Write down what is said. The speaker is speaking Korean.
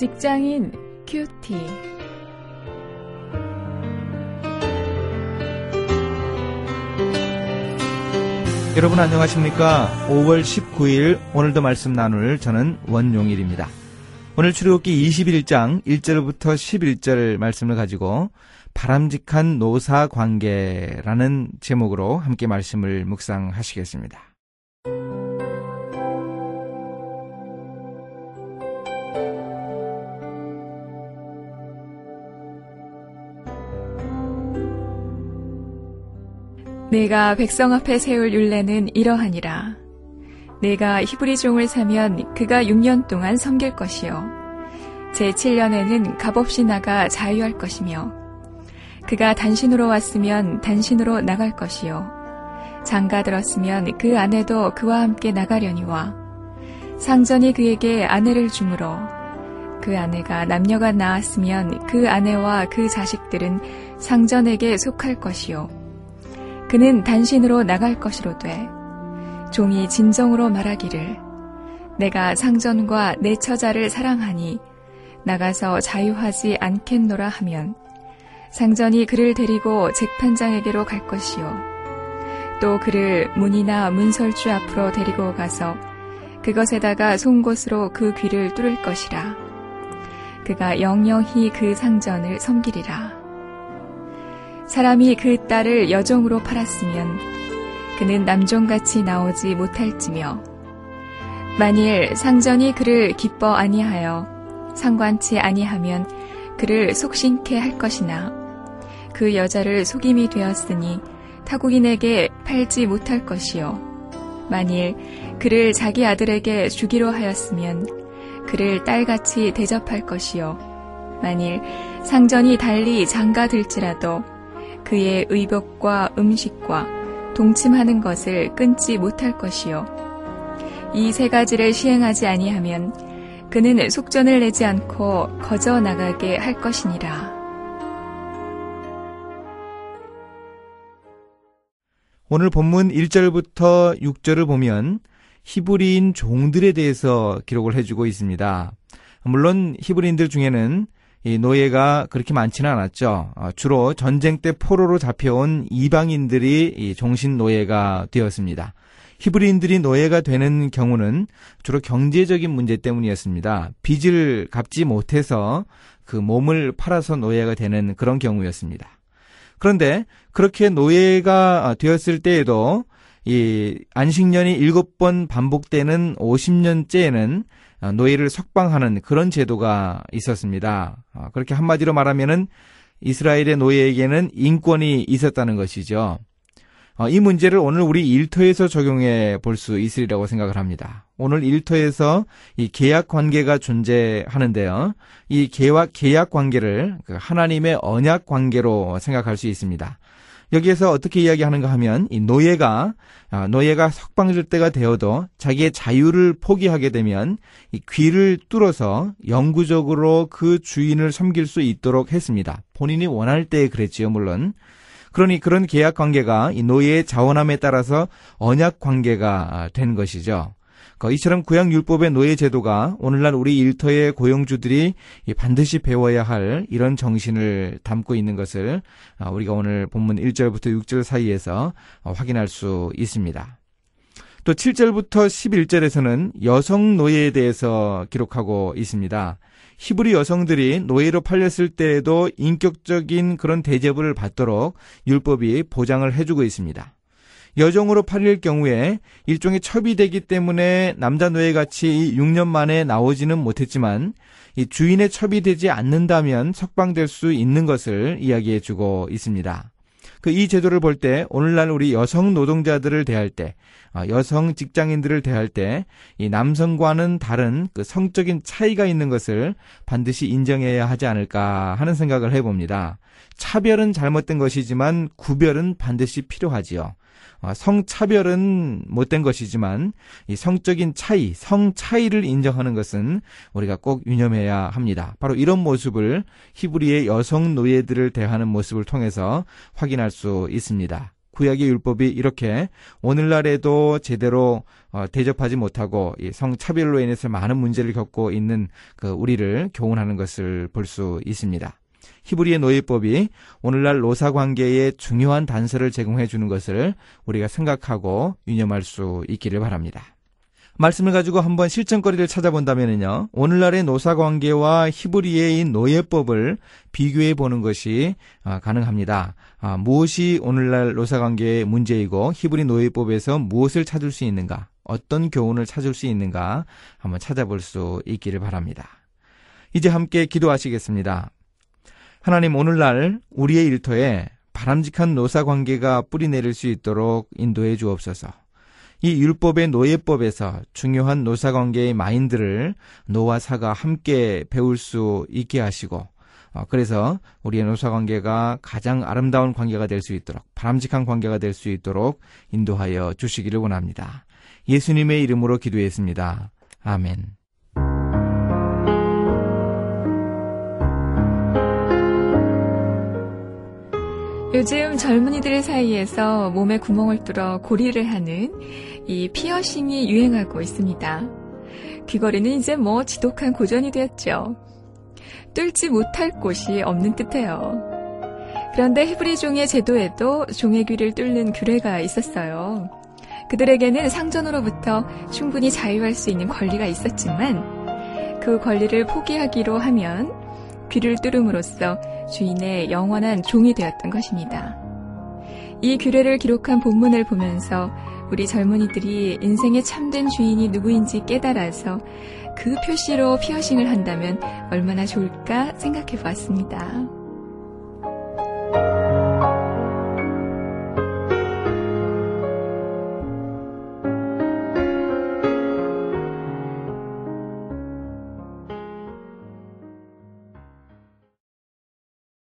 직장인 큐티. 여러분 안녕하십니까? 5월 19일 오늘도 말씀 나눌 저는 원용일입니다. 오늘 출애굽기 21장 1절부터 11절 말씀을 가지고 바람직한 노사 관계라는 제목으로 함께 말씀을 묵상하시겠습니다. 내가 백성 앞에 세울 율례는 이러하니라. 내가 히브리 종을 사면 그가 6년 동안 섬길 것이요. 제 7년에는 값없이 나가 자유할 것이며 그가 단신으로 왔으면 단신으로 나갈 것이요. 장가 들었으면 그 아내도 그와 함께 나가려니와 상전이 그에게 아내를 주므로 그 아내가 남녀가 낳았으면 그 아내와 그 자식들은 상전에게 속할 것이요. 그는 단신으로 나갈 것이로 돼 종이 진정으로 말하기를 내가 상전과 내 처자를 사랑하니 나가서 자유하지 않겠노라 하면 상전이 그를 데리고 재판장에게로 갈 것이요. 또 그를 문이나 문설주 앞으로 데리고 가서 그것에다가 송곳으로 그 귀를 뚫을 것이라. 그가 영영히 그 상전을 섬기리라 사람이 그 딸을 여종으로 팔았으면 그는 남종같이 나오지 못할지며 만일 상전이 그를 기뻐 아니하여 상관치 아니하면 그를 속신케 할 것이나 그 여자를 속임이 되었으니 타국인에게 팔지 못할 것이요. 만일 그를 자기 아들에게 주기로 하였으면 그를 딸같이 대접할 것이요. 만일 상전이 달리 장가들지라도 그의 의복과 음식과 동침하는 것을 끊지 못할 것이요. 이 세 가지를 시행하지 아니하면 그는 속전을 내지 않고 거저 나가게 할 것이니라. 오늘 본문 1절부터 6절을 보면 히브리인 종들에 대해서 기록을 해주고 있습니다. 물론 히브리인들 중에는 이 노예가 그렇게 많지는 않았죠. 어, 주로 전쟁 때 포로로 잡혀온 이방인들이 이 종신 노예가 되었습니다. 히브리인들이 노예가 되는 경우는 주로 경제적인 문제 때문이었습니다. 빚을 갚지 못해서 그 몸을 팔아서 노예가 되는 그런 경우였습니다. 그런데 그렇게 노예가 되었을 때에도 이 안식년이 일곱 번 반복되는 50년째에는 어, 노예를 석방하는 그런 제도가 있었습니다. 어, 그렇게 한마디로 말하면은 이스라엘의 노예에게는 인권이 있었다는 것이죠. 어, 이 문제를 오늘 우리 일터에서 적용해 볼 수 있으리라고 생각을 합니다. 오늘 일터에서 이 계약 관계가 존재하는데요. 이 계약, 계약 관계를 그 하나님의 언약 관계로 생각할 수 있습니다. 여기에서 어떻게 이야기하는가 하면 이 노예가 아, 노예가 석방될 때가 되어도 자기의 자유를 포기하게 되면 이 귀를 뚫어서 영구적으로 그 주인을 섬길 수 있도록 했습니다. 본인이 원할 때 그랬지요, 물론. 그러니 그런 계약 관계가 이 노예의 자원함에 따라서 언약 관계가 된 것이죠. 그 이처럼 구약율법의 노예 제도가 오늘날 우리 일터의 고용주들이 반드시 배워야 할 이런 정신을 담고 있는 것을 아, 우리가 오늘 본문 1절부터 6절 사이에서 어, 확인할 수 있습니다. 또 7절부터 11절에서는 여성 노예에 대해서 기록하고 있습니다. 히브리 여성들이 노예로 팔렸을 때에도 인격적인 그런 대접을 받도록 율법이 보장을 해주고 있습니다. 여종으로 팔릴 경우에 일종의 첩이 되기 때문에 남자 노예 같이 6년 만에 나오지는 못했지만 이 주인의 첩이 되지 않는다면 석방될 수 있는 것을 이야기해 주고 있습니다. 그 이 제도를 볼 때 오늘날 우리 여성 노동자들을 대할 때 아, 여성 직장인들을 대할 때 이 남성과는 다른 그 성적인 차이가 있는 것을 반드시 인정해야 하지 않을까 하는 생각을 해봅니다. 차별은 잘못된 것이지만 구별은 반드시 필요하지요. 아, 성차별은 못된 것이지만 이 성적인 차이, 성 차이를 인정하는 것은 우리가 꼭 유념해야 합니다. 바로 이런 모습을 히브리의 여성 노예들을 대하는 모습을 통해서 확인할 수 있습니다. 구약의 율법이 이렇게 오늘날에도 제대로 어, 대접하지 못하고 이 성차별로 인해서 많은 문제를 겪고 있는 그 우리를 교훈하는 것을 볼 수 있습니다. 히브리의 노예법이 오늘날 노사 관계에 중요한 단서를 제공해 주는 것을 우리가 생각하고 유념할 수 있기를 바랍니다. 말씀을 가지고 한번 실전거리를 찾아본다면요. 오늘날의 노사 관계와 히브리의 노예법을 비교해 보는 것이 아, 가능합니다. 아, 무엇이 오늘날 노사 관계의 문제이고 히브리 노예법에서 무엇을 찾을 수 있는가? 어떤 교훈을 찾을 수 있는가? 한번 찾아볼 수 있기를 바랍니다. 이제 함께 기도하시겠습니다. 하나님 오늘날 우리의 일터에 바람직한 노사 관계가 뿌리 내릴 수 있도록 인도해 주옵소서. 이 율법의 노예법에서 중요한 노사 관계의 마인드를 노와 사가 함께 배울 수 있게 하시고 어, 그래서 우리의 노사 관계가 가장 아름다운 관계가 될 수 있도록 바람직한 관계가 될 수 있도록 인도하여 주시기를 원합니다. 예수님의 이름으로 기도했습니다. 아멘. 요즘 젊은이들 사이에서 몸에 구멍을 뚫어 고리를 하는 이 피어싱이 유행하고 있습니다. 귀걸이는 이제 뭐 지독한 고전이 되었죠. 뚫지 못할 곳이 없는 듯해요. 그런데 히브리 종의 제도에도 종의 귀를 뚫는 규례가 있었어요. 그들에게는 상전으로부터 충분히 자유할 수 있는 권리가 있었지만 그 권리를 포기하기로 하면 귀를 뚫음으로써 주인의 영원한 종이 되었던 것입니다. 이 규례를 기록한 본문을 보면서 우리 젊은이들이 인생의 참된 주인이 누구인지 깨달아서 그 표시로 피어싱을 한다면 얼마나 좋을까 생각해 보았습니다.